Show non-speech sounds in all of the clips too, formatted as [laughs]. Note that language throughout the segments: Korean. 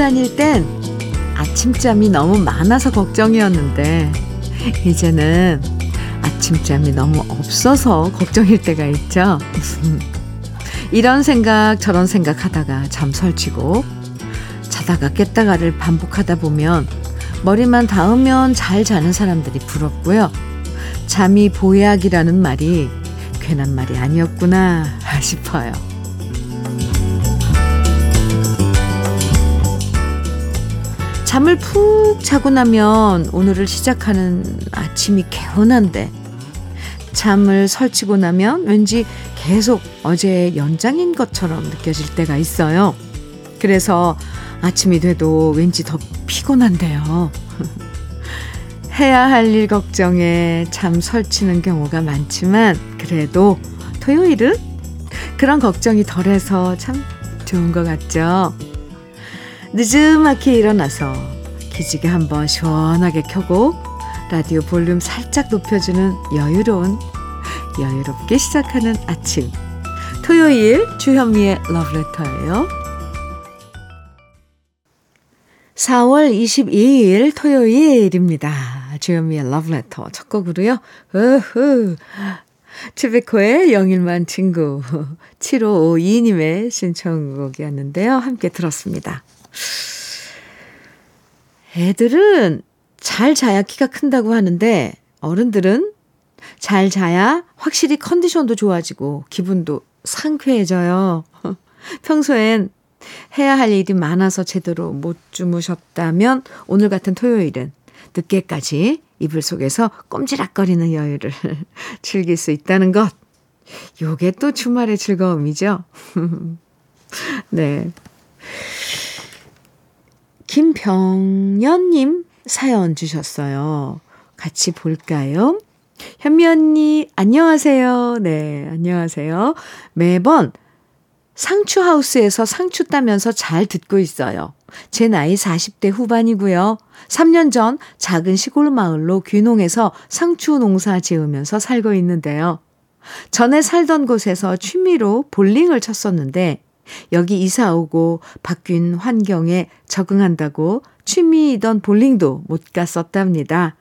다닐 땐 아침잠이 너무 많아서 걱정이었는데, 이제는 아침잠이 너무 없어서 걱정일 때가 있죠. [laughs] 이런 생각 저런 생각 하다가 잠 설치고 자다가 깼다가를 반복하다 보면 머리만 닿으면 잘 자는 사람들이 부럽고요. 잠이 보약이라는 말이 괜한 말이 아니었구나 [laughs] 싶어요. 잠을 푹 자고 나면 오늘을 시작하는 아침이 개운한데 잠을 설치고 나면 왠지 계속 어제의 연장인 것처럼 느껴질 때가 있어요. 그래서 아침이 돼도 왠지 더 피곤한데요. [laughs] 해야 할 일 걱정에 잠 설치는 경우가 많지만 그래도 토요일은 그런 걱정이 덜해서 참 좋은 것 같죠. 늦음하게 일어나서 기지개 한번 시원하게 켜고 라디오 볼륨 살짝 높여주는 여유로운 여유롭게 시작하는 아침 토요일 주현미의 러브레터예요. 4월 22일 토요일입니다. 주현미의 러브레터 첫 곡으로요. 으흐. 치베코의 영일만 친구 7552님의 신청곡이었는데요. 함께 들었습니다. 애들은 잘 자야 키가 큰다고 하는데 어른들은 잘 자야 확실히 컨디션도 좋아지고 기분도 상쾌해져요. [laughs] 평소엔 해야 할 일이 많아서 제대로 못 주무셨다면 오늘 같은 토요일은 늦게까지 이불 속에서 꼼지락거리는 여유를 [laughs] 즐길 수 있다는 것. 요게 또 주말의 즐거움이죠. [laughs] 네. 김병연님 사연 주셨어요. 같이 볼까요? 현미 언니, 안녕하세요. 네, 안녕하세요. 매번 상추하우스에서 상추 따면서 잘 듣고 있어요. 제 나이 40대 후반이고요. 3년 전 작은 시골 마을로 귀농해서 상추 농사 지으면서 살고 있는데요. 전에 살던 곳에서 취미로 볼링을 쳤었는데 여기 이사 오고 바뀐 환경에 적응한다고 취미이던 볼링도 못 갔었답니다.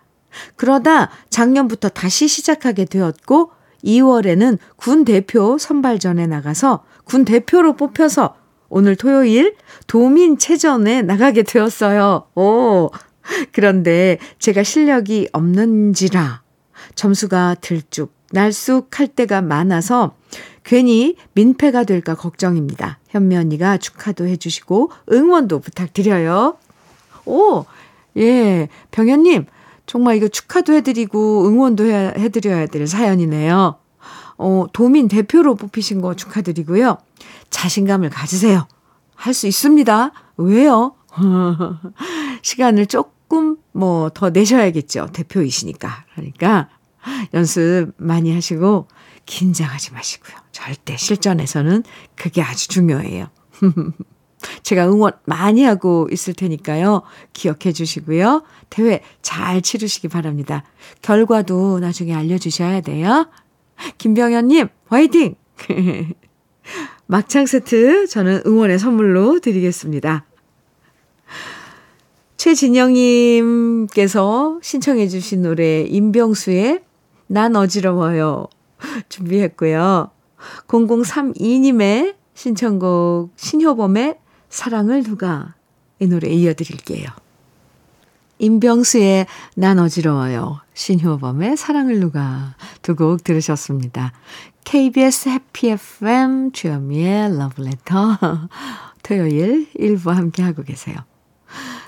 그러다 작년부터 다시 시작하게 되었고 2월에는 군 대표 선발전에 나가서 군 대표로 뽑혀서 오늘 토요일 도민체전에 나가게 되었어요. 오. 그런데 제가 실력이 없는지라 점수가 들쭉 날쑥 할 때가 많아서 괜히 민폐가 될까 걱정입니다. 현미 언니가 축하도 해주시고 응원도 부탁드려요. 오, 예, 병현님, 정말 이거 축하도 해드리고 응원도 해, 해드려야 될 사연이네요. 어, 도민 대표로 뽑히신 거 축하드리고요. 자신감을 가지세요. 할 수 있습니다. 왜요? [laughs] 시간을 조금 뭐 더 내셔야겠죠. 대표이시니까. 그러니까 연습 많이 하시고 긴장하지 마시고요. 절대 실전에서는 그게 아주 중요해요. [laughs] 제가 응원 많이 하고 있을 테니까요. 기억해 주시고요. 대회 잘 치르시기 바랍니다. 결과도 나중에 알려주셔야 돼요. 김병현님, 화이팅! [laughs] 막창 세트 저는 응원의 선물로 드리겠습니다. 최진영님께서 신청해 주신 노래 임병수의 난 어지러워요 [laughs] 준비했고요. 0032님의 신청곡 신효범의 사랑을 누가 이 노래 이어드릴게요. 임병수의 난 어지러워요. 신효범의 사랑을 누가 두 곡 들으셨습니다. KBS 해피 FM 주현미의 러브레터 [laughs] 토요일 1부 함께하고 계세요.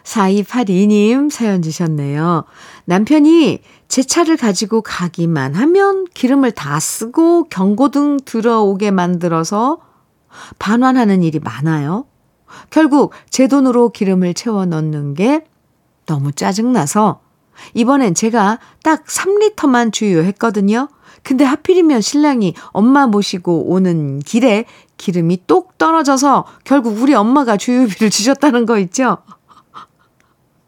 4282님 사연 주셨네요. 남편이 제 차를 가지고 가기만 하면 기름을 다 쓰고 경고등 들어오게 만들어서 반환하는 일이 많아요. 결국 제 돈으로 기름을 채워 넣는 게 너무 짜증나서 이번엔 제가 딱 3리터만 주유했거든요. 근데 하필이면 신랑이 엄마 모시고 오는 길에 기름이 똑 떨어져서 결국 우리 엄마가 주유비를 [laughs] 주셨다는 거 있죠?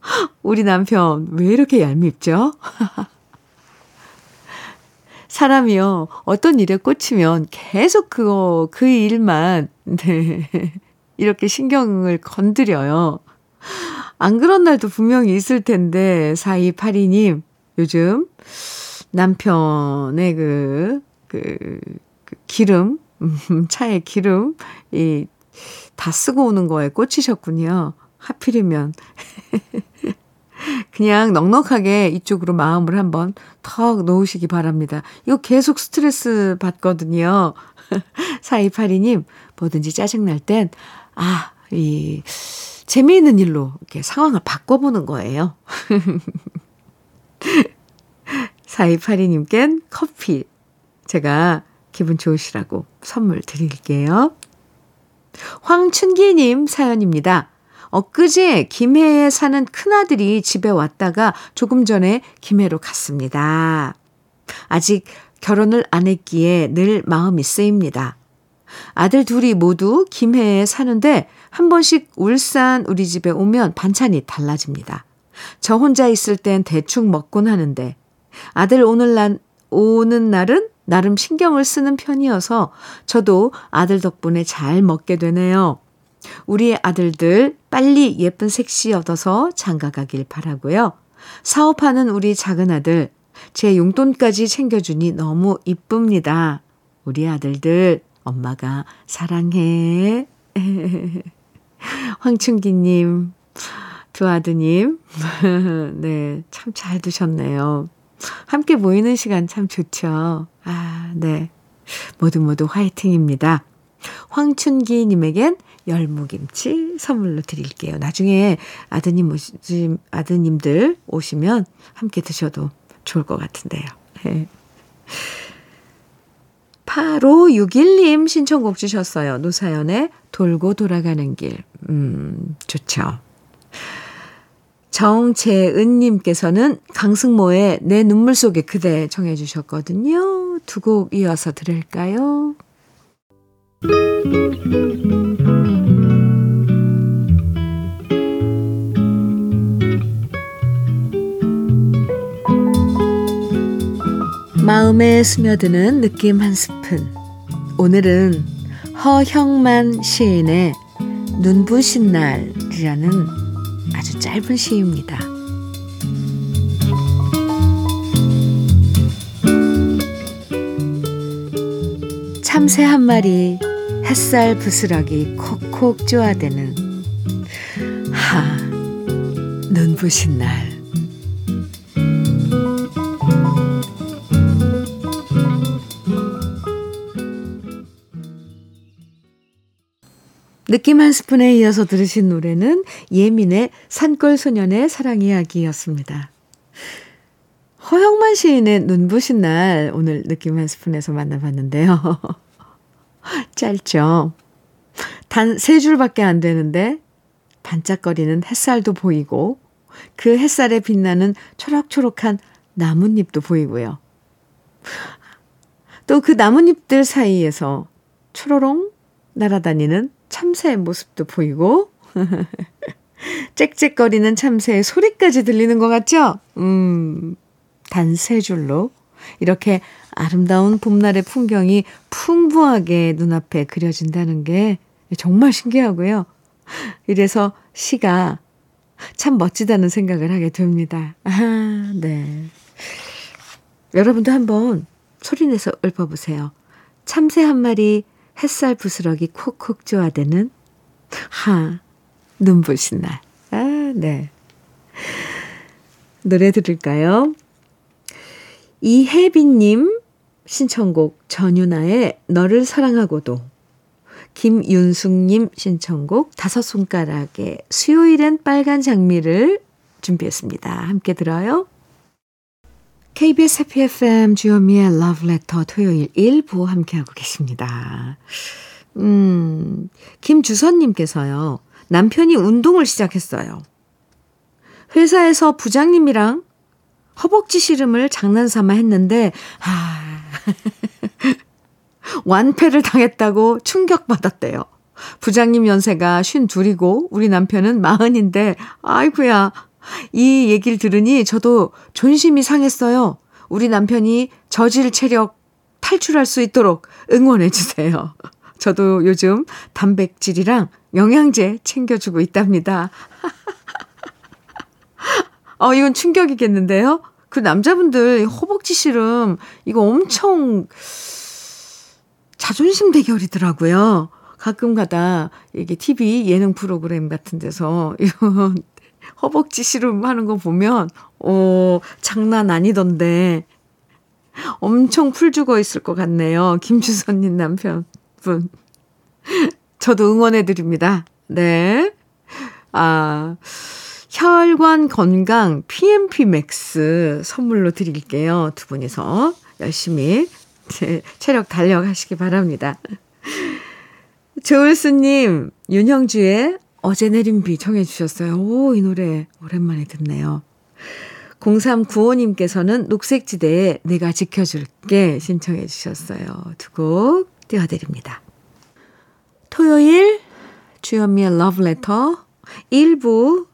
[gasps] 우리 남편 왜 이렇게 얄밉죠? [laughs] 사람이요, 어떤 일에 꽂히면 계속 그거, 그 일만, [laughs] 네. 이렇게 신경을 건드려요. 안 그런 날도 분명히 있을 텐데, 4282님, 요즘 남편의 그, 그, 그 기름, [laughs] 차에 기름, 이, 다 쓰고 오는 거에 꽂히셨군요. 하필이면. [laughs] 그냥 넉넉하게 이쪽으로 마음을 한번 턱 놓으시기 바랍니다. 이거 계속 스트레스 받거든요. [laughs] 4282님, 뭐든지 짜증날 땐, 아, 이, 재미있는 일로 이렇게 상황을 바꿔보는 거예요. [laughs] 4282님껜 커피 제가 기분 좋으시라고 선물 드릴게요. 황춘기님 사연입니다. 엊그제 김해에 사는 큰아들이 집에 왔다가 조금 전에 김해로 갔습니다. 아직 결혼을 안 했기에 늘 마음이 쓰입니다. 아들 둘이 모두 김해에 사는데 한 번씩 울산 우리 집에 오면 반찬이 달라집니다. 저 혼자 있을 땐 대충 먹곤 하는데 아들 오늘 날, 오는 날은 나름 신경을 쓰는 편이어서 저도 아들 덕분에 잘 먹게 되네요. 우리 아들들 빨리 예쁜 색시 얻어서 장가 가길 바라고요. 사업하는 우리 작은 아들, 제 용돈까지 챙겨주니 너무 이쁩니다. 우리 아들들, 엄마가 사랑해. [laughs] 황춘기님, 두 아드님, [laughs] 네, 참 잘 두셨네요. 함께 모이는 시간 참 좋죠. 아, 네. 모두 모두 화이팅입니다. 황춘기님에겐 열무김치 선물로 드릴게요. 나중에 아드님 오시, 아드님들 오시면 함께 드셔도 좋을 것 같은데요. 네. 8561님 신청곡 주셨어요. 노사연의 돌고 돌아가는 길. 음, 좋죠. 정재은님께서는 강승모의 내 눈물 속에 그대 정해 주셨거든요. 두 곡 이어서 들을까요? 마음에 스며드는 느낌 한 스푼. 오늘은 허형만 시인의 눈부신 날이라는 아주 짧은 시입니다. 참새 한 마리 햇살 부스러기 콕콕 쪼아대는 하 눈부신 날 느낌 한 스푼에 이어서 들으신 노래는 예민의 산골 소년의 사랑 이야기였습니다. 허영만 시인의 눈부신 날 오늘 느낌 한 스푼에서 만나봤는데요. [laughs] [gasps] 짧죠? 단 세 줄밖에 안 되는데 반짝거리는 햇살도 보이고 그 햇살에 빛나는 초록초록한 나뭇잎도 보이고요. 또 그 나뭇잎들 사이에서 초로롱 날아다니는 참새의 모습도 보이고, [laughs] 짹짹거리는 참새의 소리까지 들리는 것 같죠? 음, 단 세 줄로 이렇게 아름다운 봄날의 풍경이 풍부하게 눈앞에 그려진다는 게 정말 신기하고요. 이래서 시가 참 멋지다는 생각을 하게 됩니다. 아, 네. 여러분도 한번 소리내서 읊어보세요. 참새 한 마리 햇살 부스러기 콕콕 쪼아대는 하 눈부신 날. 아, 네. 노래 들을까요? 이혜빈님 신청곡 전유나의 너를 사랑하고도 김윤숙님 신청곡 다섯 손가락의 수요일엔 빨간 장미를 준비했습니다. 함께 들어요. KBS 해피 FM 주현미의 러브레터 토요일 1부 함께하고 계십니다. 음, 김주선님께서요. 남편이 운동을 시작했어요. 회사에서 부장님이랑 허벅지 씨름을 장난삼아 했는데, 아, [laughs] 완패를 당했다고 충격받았대요. 부장님 연세가 쉰 둘이고, 우리 남편은 마흔인데, 아이구야, 이 얘기를 들으니 저도 존심이 상했어요. 우리 남편이 저질 체력 탈출할 수 있도록 응원해 주세요. 저도 요즘 단백질이랑 영양제 챙겨주고 있답니다. [laughs] 어, 이건 충격이겠는데요? 그 남자분들 허벅지 씨름, 이거 엄청 자존심 대결이더라고요. 가끔 가다 이게 TV 예능 프로그램 같은 데서 이런 [laughs] 허벅지 씨름 하는 거 보면, 어, 장난 아니던데. 엄청 풀 죽어 있을 것 같네요. 김주선 님 남편분. 저도 응원해 드립니다. 네. 아, 혈관 건강 PMP 맥스 선물로 드릴게요. 두 분이서 열심히 체력 달려가시기 바랍니다. 조을수님, 윤형주의 어제 내린 비 청해 주셨어요. 오, 이 노래 오랜만에 듣네요. 0395님께서는 녹색지대에 내가 지켜줄게 신청해 주셨어요. 두 곡 띄워드립니다. 토요일 주현미의 러브레터 1부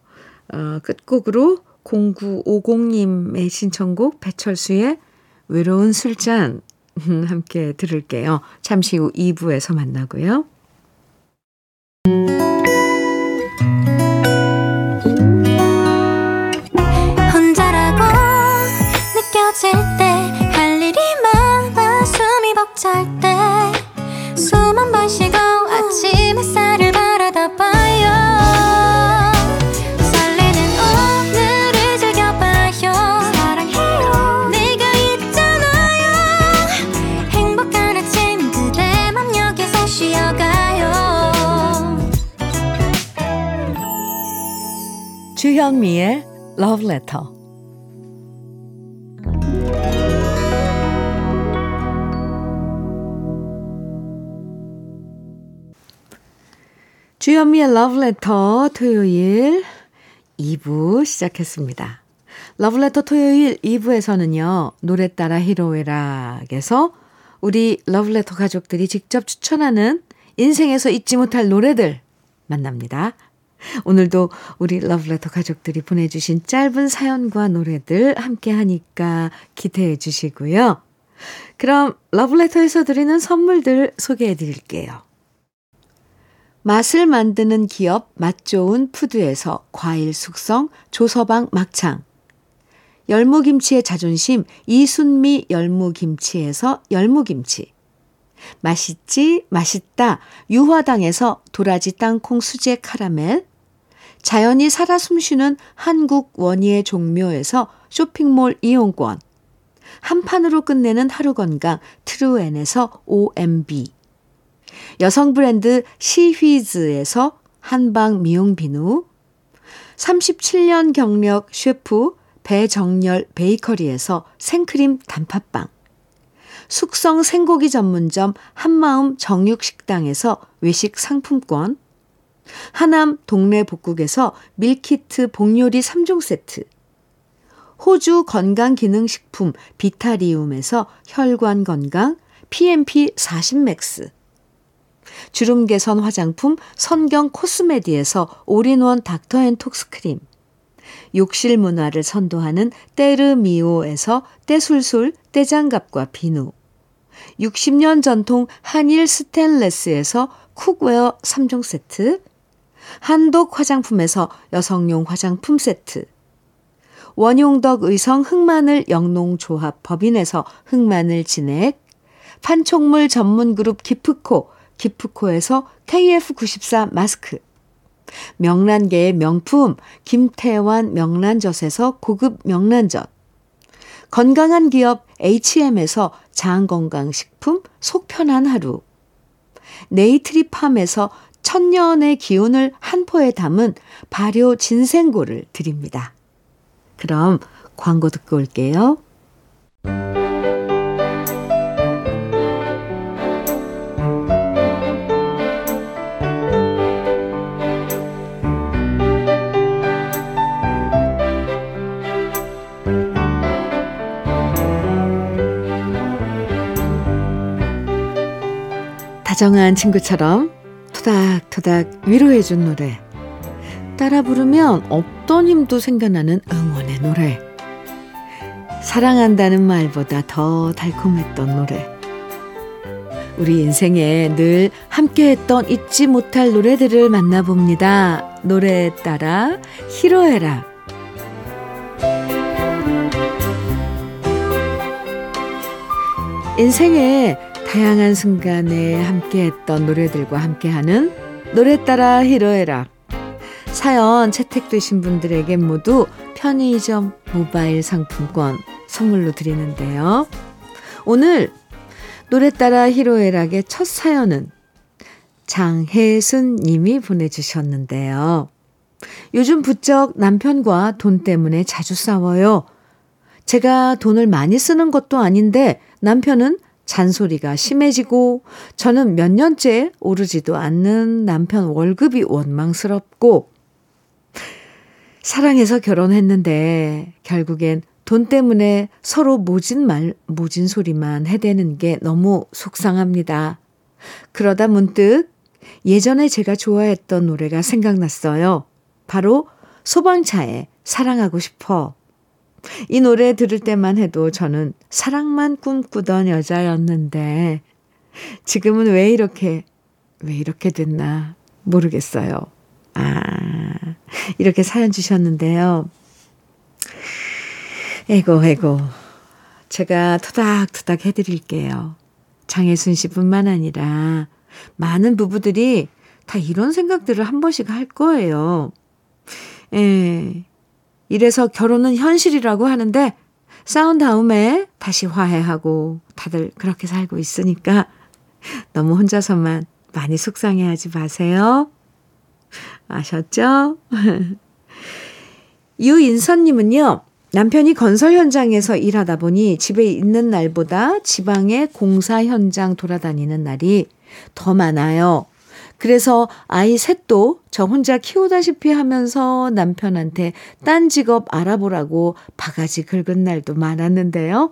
어, 끝곡으로 0950님의 신청곡 배철수의 외로운 술잔 함께 들을게요. 잠시 후 2부에서 만나고요. 주현미의 Love Letter 주현미의 러브레터 토요일 2부 시작했습니다. 러브레터 토요일 2부에서는요, 노래 따라 히로에락에서 우리 러브레터 가족들이 직접 추천하는 인생에서 잊지 못할 노래들 만납니다. 오늘도 우리 러브레터 가족들이 보내주신 짧은 사연과 노래들 함께 하니까 기대해 주시고요. 그럼 러브레터에서 드리는 선물들 소개해 드릴게요. 맛을 만드는 기업 맛좋은 푸드에서 과일 숙성 조서방 막창 열무김치의 자존심 이순미 열무김치에서 열무김치 맛있지 맛있다 유화당에서 도라지 땅콩 수제 카라멜 자연이 살아 숨쉬는 한국 원예 종묘에서 쇼핑몰 이용권. 한 판으로 끝내는 하루 건강 트루엔에서 OMB 여성 브랜드 시휘즈에서 한방 미용 비누, 37년 경력 셰프 배정열 베이커리에서 생크림 단팥빵, 숙성 생고기 전문점 한마음 정육식당에서 외식 상품권, 하남 동네 복국에서 밀키트 복요리 3종 세트, 호주 건강기능식품 비타리움에서 혈관 건강 PMP 40 맥스, 주름 개선 화장품 선경 코스메디에서 올인원 닥터앤톡스크림 욕실 문화를 선도하는 때르미오에서 때술술 때장갑과 비누 60년 전통 한일 스텐레스에서 cookware 3종 세트 한독 화장품에서 여성용 화장품 세트. 원용덕 의성 흑마늘 영농조합 법인에서 흑마늘 진액. 판촉물 전문 그룹 기프코 기프코에서 KF94 마스크, 명란계의 명품 김태환 명란젓에서 고급 명란젓, 건강한 기업 H&M에서 장건강식품 속편한 하루, 네이트리팜에서 천년의 기운을 한 포에 담은 발효 진생고를 드립니다. 그럼 광고 듣고 올게요. 다정한 친구처럼 토닥토닥 위로해준 노래. 따라 부르면 없던 힘도 생겨나는 응원의 노래. 사랑한다는 말보다 더 달콤했던 노래. 우리 인생에 늘 함께했던 잊지 못할 노래들을 만나봅니다. 노래에 따라 히로해라. 인생에 다양한 순간에 함께했던 노래들과 함께하는 노래 따라 히로에라 사연 채택되신 분들에게 모두 편의점 모바일 상품권 선물로 드리는데요. 오늘 노래 따라 히로에락의 첫 사연은 장혜순 님이 보내주셨는데요. 요즘 부쩍 남편과 돈 때문에 자주 싸워요. 제가 돈을 많이 쓰는 것도 아닌데 남편은 잔소리가 심해지고 저는 몇 년째 오르지도 않는 남편 월급이 원망스럽고 사랑해서 결혼했는데 결국엔 돈 때문에 서로 모진 말, 모진 소리만 해대는 게 너무 속상합니다. 그러다 문득 예전에 제가 좋아했던 노래가 생각났어요. 바로 소방차의 사랑하고 싶어. 이 노래 들을 때만 해도 저는 사랑만 꿈꾸던 여자였는데 지금은 왜 이렇게 왜 이렇게 됐나 모르겠어요. 아, 이렇게 사연 주셨는데요. 에고, 에고. 제가 토닥토닥 해드릴게요. 장혜순 씨뿐만 아니라 많은 부부들이 다 이런 생각들을 한 번씩 할 거예요. 예, 이래서 결혼은 현실이라고 하는데 싸운 다음에 다시 화해하고 다들 그렇게 살고 있으니까 [laughs] 너무 혼자서만 많이 속상해 하지 마세요. 아셨죠? [laughs] 유인선님은요, 남편이 건설 현장에서 일하다 보니 집에 있는 날보다 지방의 공사 현장 돌아다니는 날이 더 많아요. 그래서 아이 셋도 저 혼자 키우다시피 하면서 남편한테 딴 직업 알아보라고 바가지 긁은 날도 많았는데요.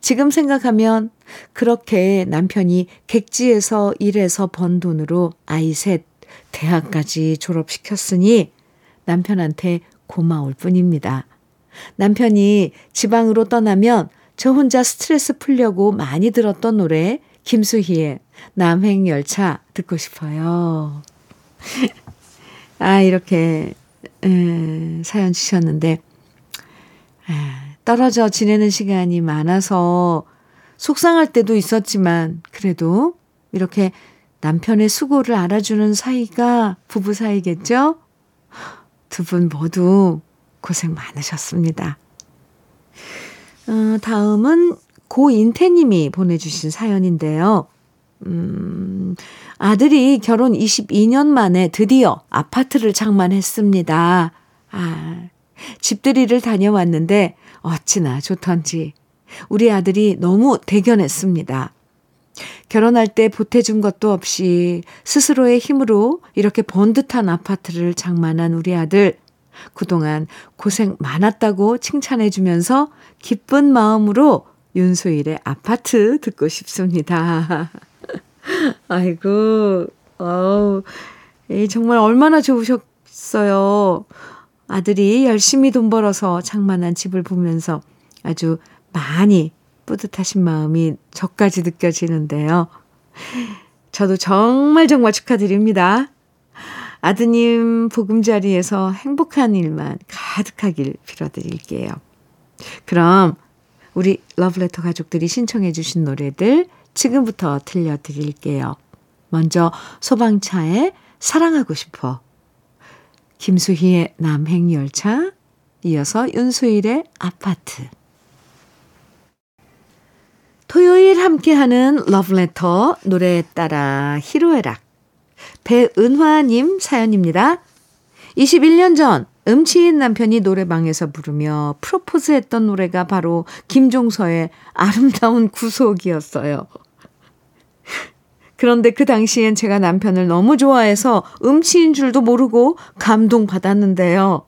지금 생각하면 그렇게 남편이 객지에서 일해서 번 돈으로 아이 셋 대학까지 졸업시켰으니 남편한테 고마울 뿐입니다. 남편이 지방으로 떠나면 저 혼자 스트레스 풀려고 많이 들었던 노래 김수희의 남행열차 듣고 싶어요. [laughs] 아, 이렇게, 에, 사연 주셨는데, 에, 떨어져 지내는 시간이 많아서 속상할 때도 있었지만, 그래도 이렇게 남편의 수고를 알아주는 사이가 부부 사이겠죠? 두 분 모두 고생 많으셨습니다. 어, 다음은 고인태님이 보내주신 사연인데요. 음, 아들이 결혼 22년 만에 드디어 아파트를 장만했습니다. 아, 집들이를 다녀왔는데 어찌나 좋던지 우리 아들이 너무 대견했습니다. 결혼할 때 보태준 것도 없이 스스로의 힘으로 이렇게 번듯한 아파트를 장만한 우리 아들. 그동안 고생 많았다고 칭찬해 주면서 기쁜 마음으로 윤수일의 아파트 듣고 싶습니다. [laughs] [laughs] 아이고, 어우, 정말 얼마나 좋으셨어요. 아들이 열심히 돈 벌어서 장만한 집을 보면서 아주 많이 뿌듯하신 마음이 저까지 느껴지는데요. 저도 정말 정말 축하드립니다. 아드님 보금자리에서 행복한 일만 가득하길 빌어드릴게요. 그럼 우리 러브레터 가족들이 신청해 주신 노래들 지금부터 들려드릴게요. 먼저 소방차의 사랑하고 싶어 김수희의 남행열차 이어서 윤수일의 아파트 토요일 함께하는 러브레터 노래에 따라 히로에락 배은화님 사연입니다. 21년 전 음치인 남편이 노래방에서 부르며 프로포즈했던 노래가 바로 김종서의 아름다운 구속이었어요. 그런데 그 당시엔 제가 남편을 너무 좋아해서 음치인 줄도 모르고 감동받았는데요.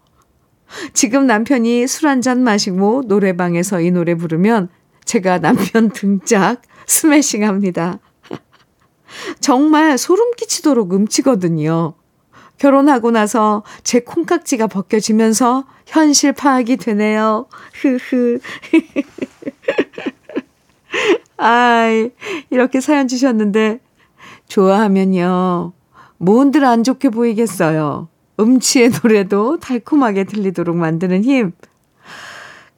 지금 남편이 술 한 잔 마시고 노래방에서 이 노래 부르면 제가 남편 등짝 스매싱 합니다. 정말 소름 끼치도록 음치거든요. 결혼하고 나서 제 콩깍지가 벗겨지면서 현실 파악이 되네요. 흐흐. [laughs] 아이, 이렇게 사연 주셨는데, 좋아하면요. 뭔들 안 좋게 보이겠어요. 음치의 노래도 달콤하게 들리도록 만드는 힘.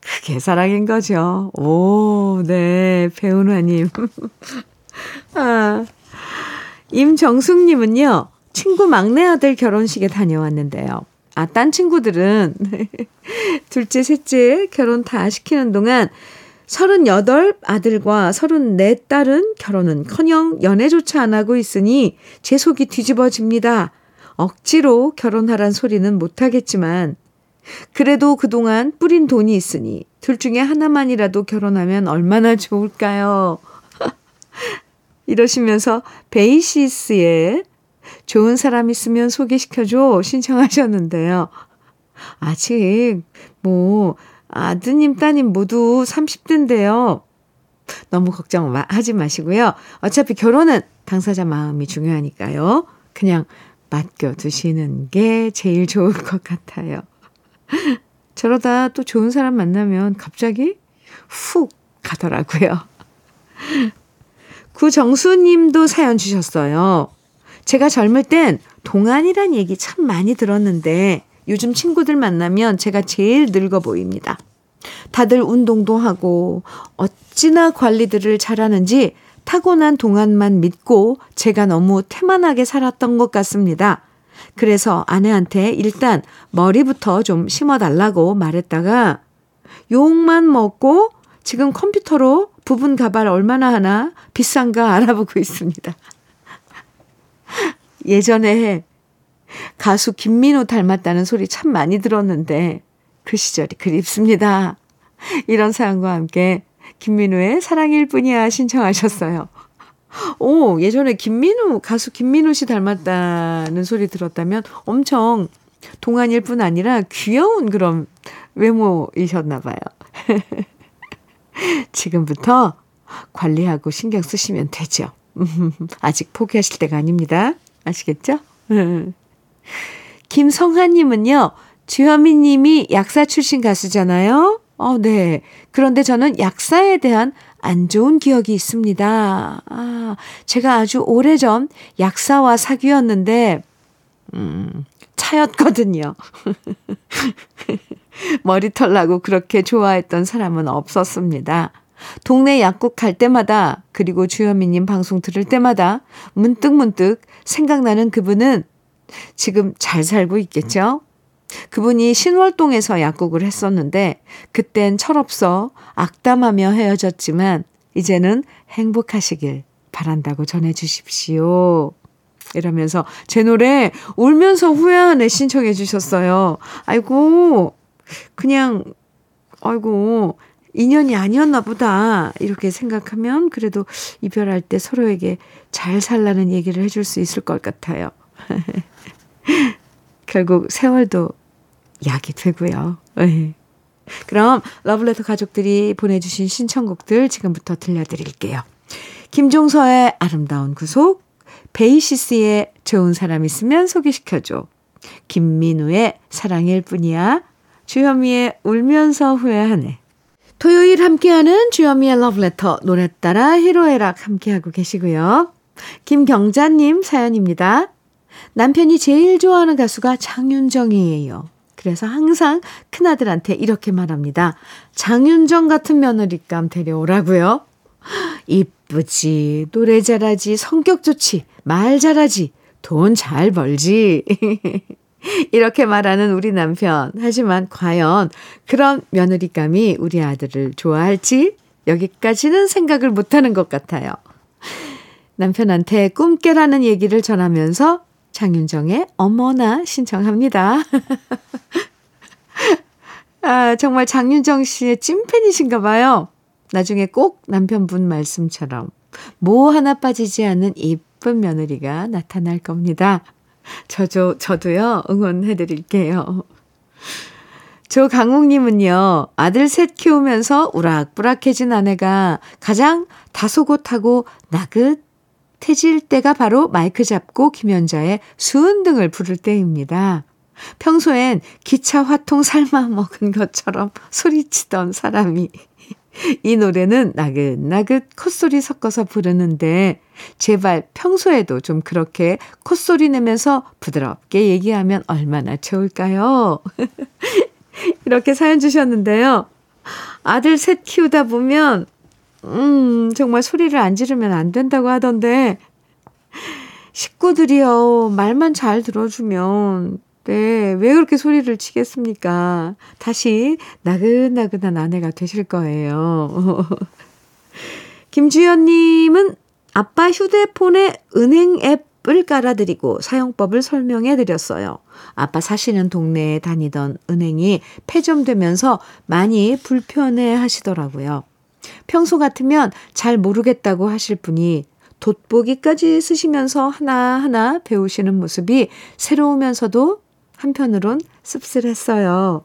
크, 그게 사랑인 거죠. 오, 네, 배운화님. [laughs] 아, 임정숙님은요, 친구 막내 아들 결혼식에 다녀왔는데요. 아, 딴 친구들은 [laughs] 둘째, 셋째 결혼 다 시키는 동안 38 아들과 34 딸은 결혼은 커녕 연애조차 안 하고 있으니 제 속이 뒤집어집니다. 억지로 결혼하란 소리는 못하겠지만 그래도 그동안 뿌린 돈이 있으니 둘 중에 하나만이라도 결혼하면 얼마나 좋을까요? [laughs] 이러시면서 베이시스의 좋은 사람 있으면 소개시켜줘 신청하셨는데요. 아직 뭐 아드님 따님 모두 30대인데요. 너무 걱정 하지 마시고요. 어차피 결혼은 당사자 마음이 중요하니까요. 그냥 맡겨두시는 게 제일 좋을 것 같아요. [laughs] 저러다 또 좋은 사람 만나면 갑자기 훅 가더라고요. [laughs] 구정수 님도 사연 주셨어요. 제가 젊을 땐 동안이란 얘기 참 많이 들었는데 요즘 친구들 만나면 제가 제일 늙어 보입니다. 다들 운동도 하고 어찌나 관리들을 잘하는지 타고난 동안만 믿고 제가 너무 태만하게 살았던 것 같습니다. 그래서 아내한테 일단 머리부터 좀 심어달라고 말했다가 욕만 먹고 지금 컴퓨터로 부분 가발 얼마나 하나 비싼가 알아보고 있습니다. [laughs] 예전에 가수 김민호 닮았다는 소리 참 많이 들었는데 그 시절이 그립습니다. 이런 사연과 함께 김민호의 사랑일 뿐이야 신청하셨어요. 오, 예전에 김민우, 가수 김민우 씨 닮았다는 소리 들었다면 엄청 동안일 뿐 아니라 귀여운 그런 외모이셨나 봐요. [laughs] 지금부터 관리하고 신경 쓰시면 되죠. [laughs] 아직 포기하실 때가 아닙니다. 아시겠죠? [laughs] 김성하님은요, 주현미 님이 약사 출신 가수잖아요. 어, 네. 그런데 저는 약사에 대한 안 좋은 기억이 있습니다. 아, 제가 아주 오래전 약사와 사귀었는데, 음, 차였거든요. [laughs] 머리털 나고 그렇게 좋아했던 사람은 없었습니다. 동네 약국 갈 때마다, 그리고 주현미님 방송 들을 때마다 문득문득 생각나는 그분은 지금 잘 살고 있겠죠? 그분이 신월동에서 약국을 했었는데 그땐 철없어 악담하며 헤어졌지만 이제는 행복하시길 바란다고 전해 주십시오. 이러면서 제 노래 울면서 후회하네 신청해 주셨어요. 아이고 그냥 아이고 인연이 아니었나 보다 이렇게 생각하면 그래도 이별할 때 서로에게 잘 살라는 얘기를 해줄 수 있을 것 같아요. [laughs] [laughs] 결국 세월도 약이 되고요. 네. 그럼 러블레터 가족들이 보내주신 신청곡들 지금부터 들려드릴게요. 김종서의 아름다운 구속, 베이시스의 좋은 사람 있으면 소개시켜줘, 김민우의 사랑일 뿐이야, 주현미의 울면서 후회하네. 토요일 함께하는 주현미의 러브레터 노래 따라 히로에락 함께하고 계시고요. 김경자님 사연입니다. 남편이 제일 좋아하는 가수가 장윤정이에요. 그래서 항상 큰아들한테 이렇게 말합니다. 장윤정 같은 며느리감 데려오라고요. 이쁘지, 노래 잘하지, 성격 좋지, 말 잘하지, 돈 잘 벌지. [laughs] 이렇게 말하는 우리 남편. 하지만 과연 그런 며느리감이 우리 아들을 좋아할지 여기까지는 생각을 못하는 것 같아요. 남편한테 꿈깨라는 얘기를 전하면서 장윤정의 어머나 신청합니다. [laughs] 아, 정말 장윤정 씨의 찐팬이신가 봐요. 나중에 꼭 남편분 말씀처럼 뭐 하나 빠지지 않는 이쁜 며느리가 나타날 겁니다. 저도, 저도요, 응원해 드릴게요. 조강욱님은요, 아들 셋 키우면서 우락부락해진 아내가 가장 다소곳하고 나긋 태질 때가 바로 마이크 잡고 김연자의 수은 등을 부를 때입니다. 평소엔 기차 화통 삶아 먹은 것처럼 소리치던 사람이 [laughs] 이 노래는 나긋나긋 콧소리 섞어서 부르는데 제발 평소에도 좀 그렇게 콧소리 내면서 부드럽게 얘기하면 얼마나 좋을까요? [laughs] 이렇게 사연 주셨는데요. 아들 셋 키우다 보면, 음, 정말 소리를 안 지르면 안 된다고 하던데, 식구들이요, 말만 잘 들어주면, 네, 왜 그렇게 소리를 치겠습니까? 다시 나긋나긋한 아내가 되실 거예요. [laughs] 김주연님은 아빠 휴대폰에 은행 앱을 깔아드리고 사용법을 설명해 드렸어요. 아빠 사시는 동네에 다니던 은행이 폐점되면서 많이 불편해 하시더라고요. 평소 같으면 잘 모르겠다고 하실 분이 돋보기까지 쓰시면서 하나하나 배우시는 모습이 새로우면서도 한편으론 씁쓸했어요.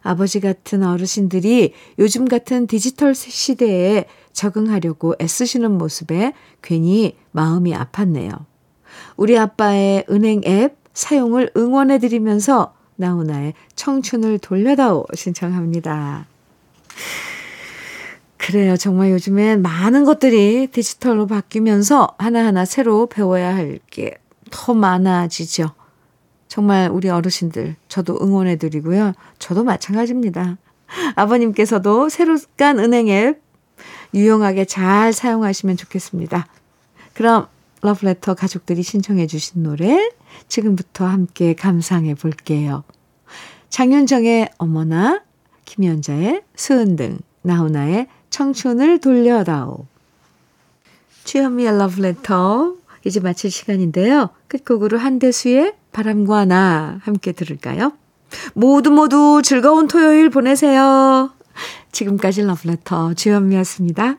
아버지 같은 어르신들이 요즘 같은 디지털 시대에 적응하려고 애쓰시는 모습에 괜히 마음이 아팠네요. 우리 아빠의 은행 앱 사용을 응원해드리면서 나훈아의 청춘을 돌려다오 신청합니다. 그래요. 정말 요즘엔 많은 것들이 디지털로 바뀌면서 하나하나 새로 배워야 할 게 더 많아지죠. 정말 우리 어르신들 저도 응원해 드리고요. 저도 마찬가지입니다. 아버님께서도 새로 간 은행 앱 유용하게 잘 사용하시면 좋겠습니다. 그럼 러브레터 가족들이 신청해 주신 노래 지금부터 함께 감상해 볼게요. 장윤정의 어머나, 김연자의 수은등, 나훈아의 청춘을 돌려다오. 주현미의 러브레터 이제 마칠 시간인데요. 끝곡으로 한대수의 바람과 나 함께 들을까요? 모두 모두 즐거운 토요일 보내세요. 지금까지 러브레터 주현미였습니다.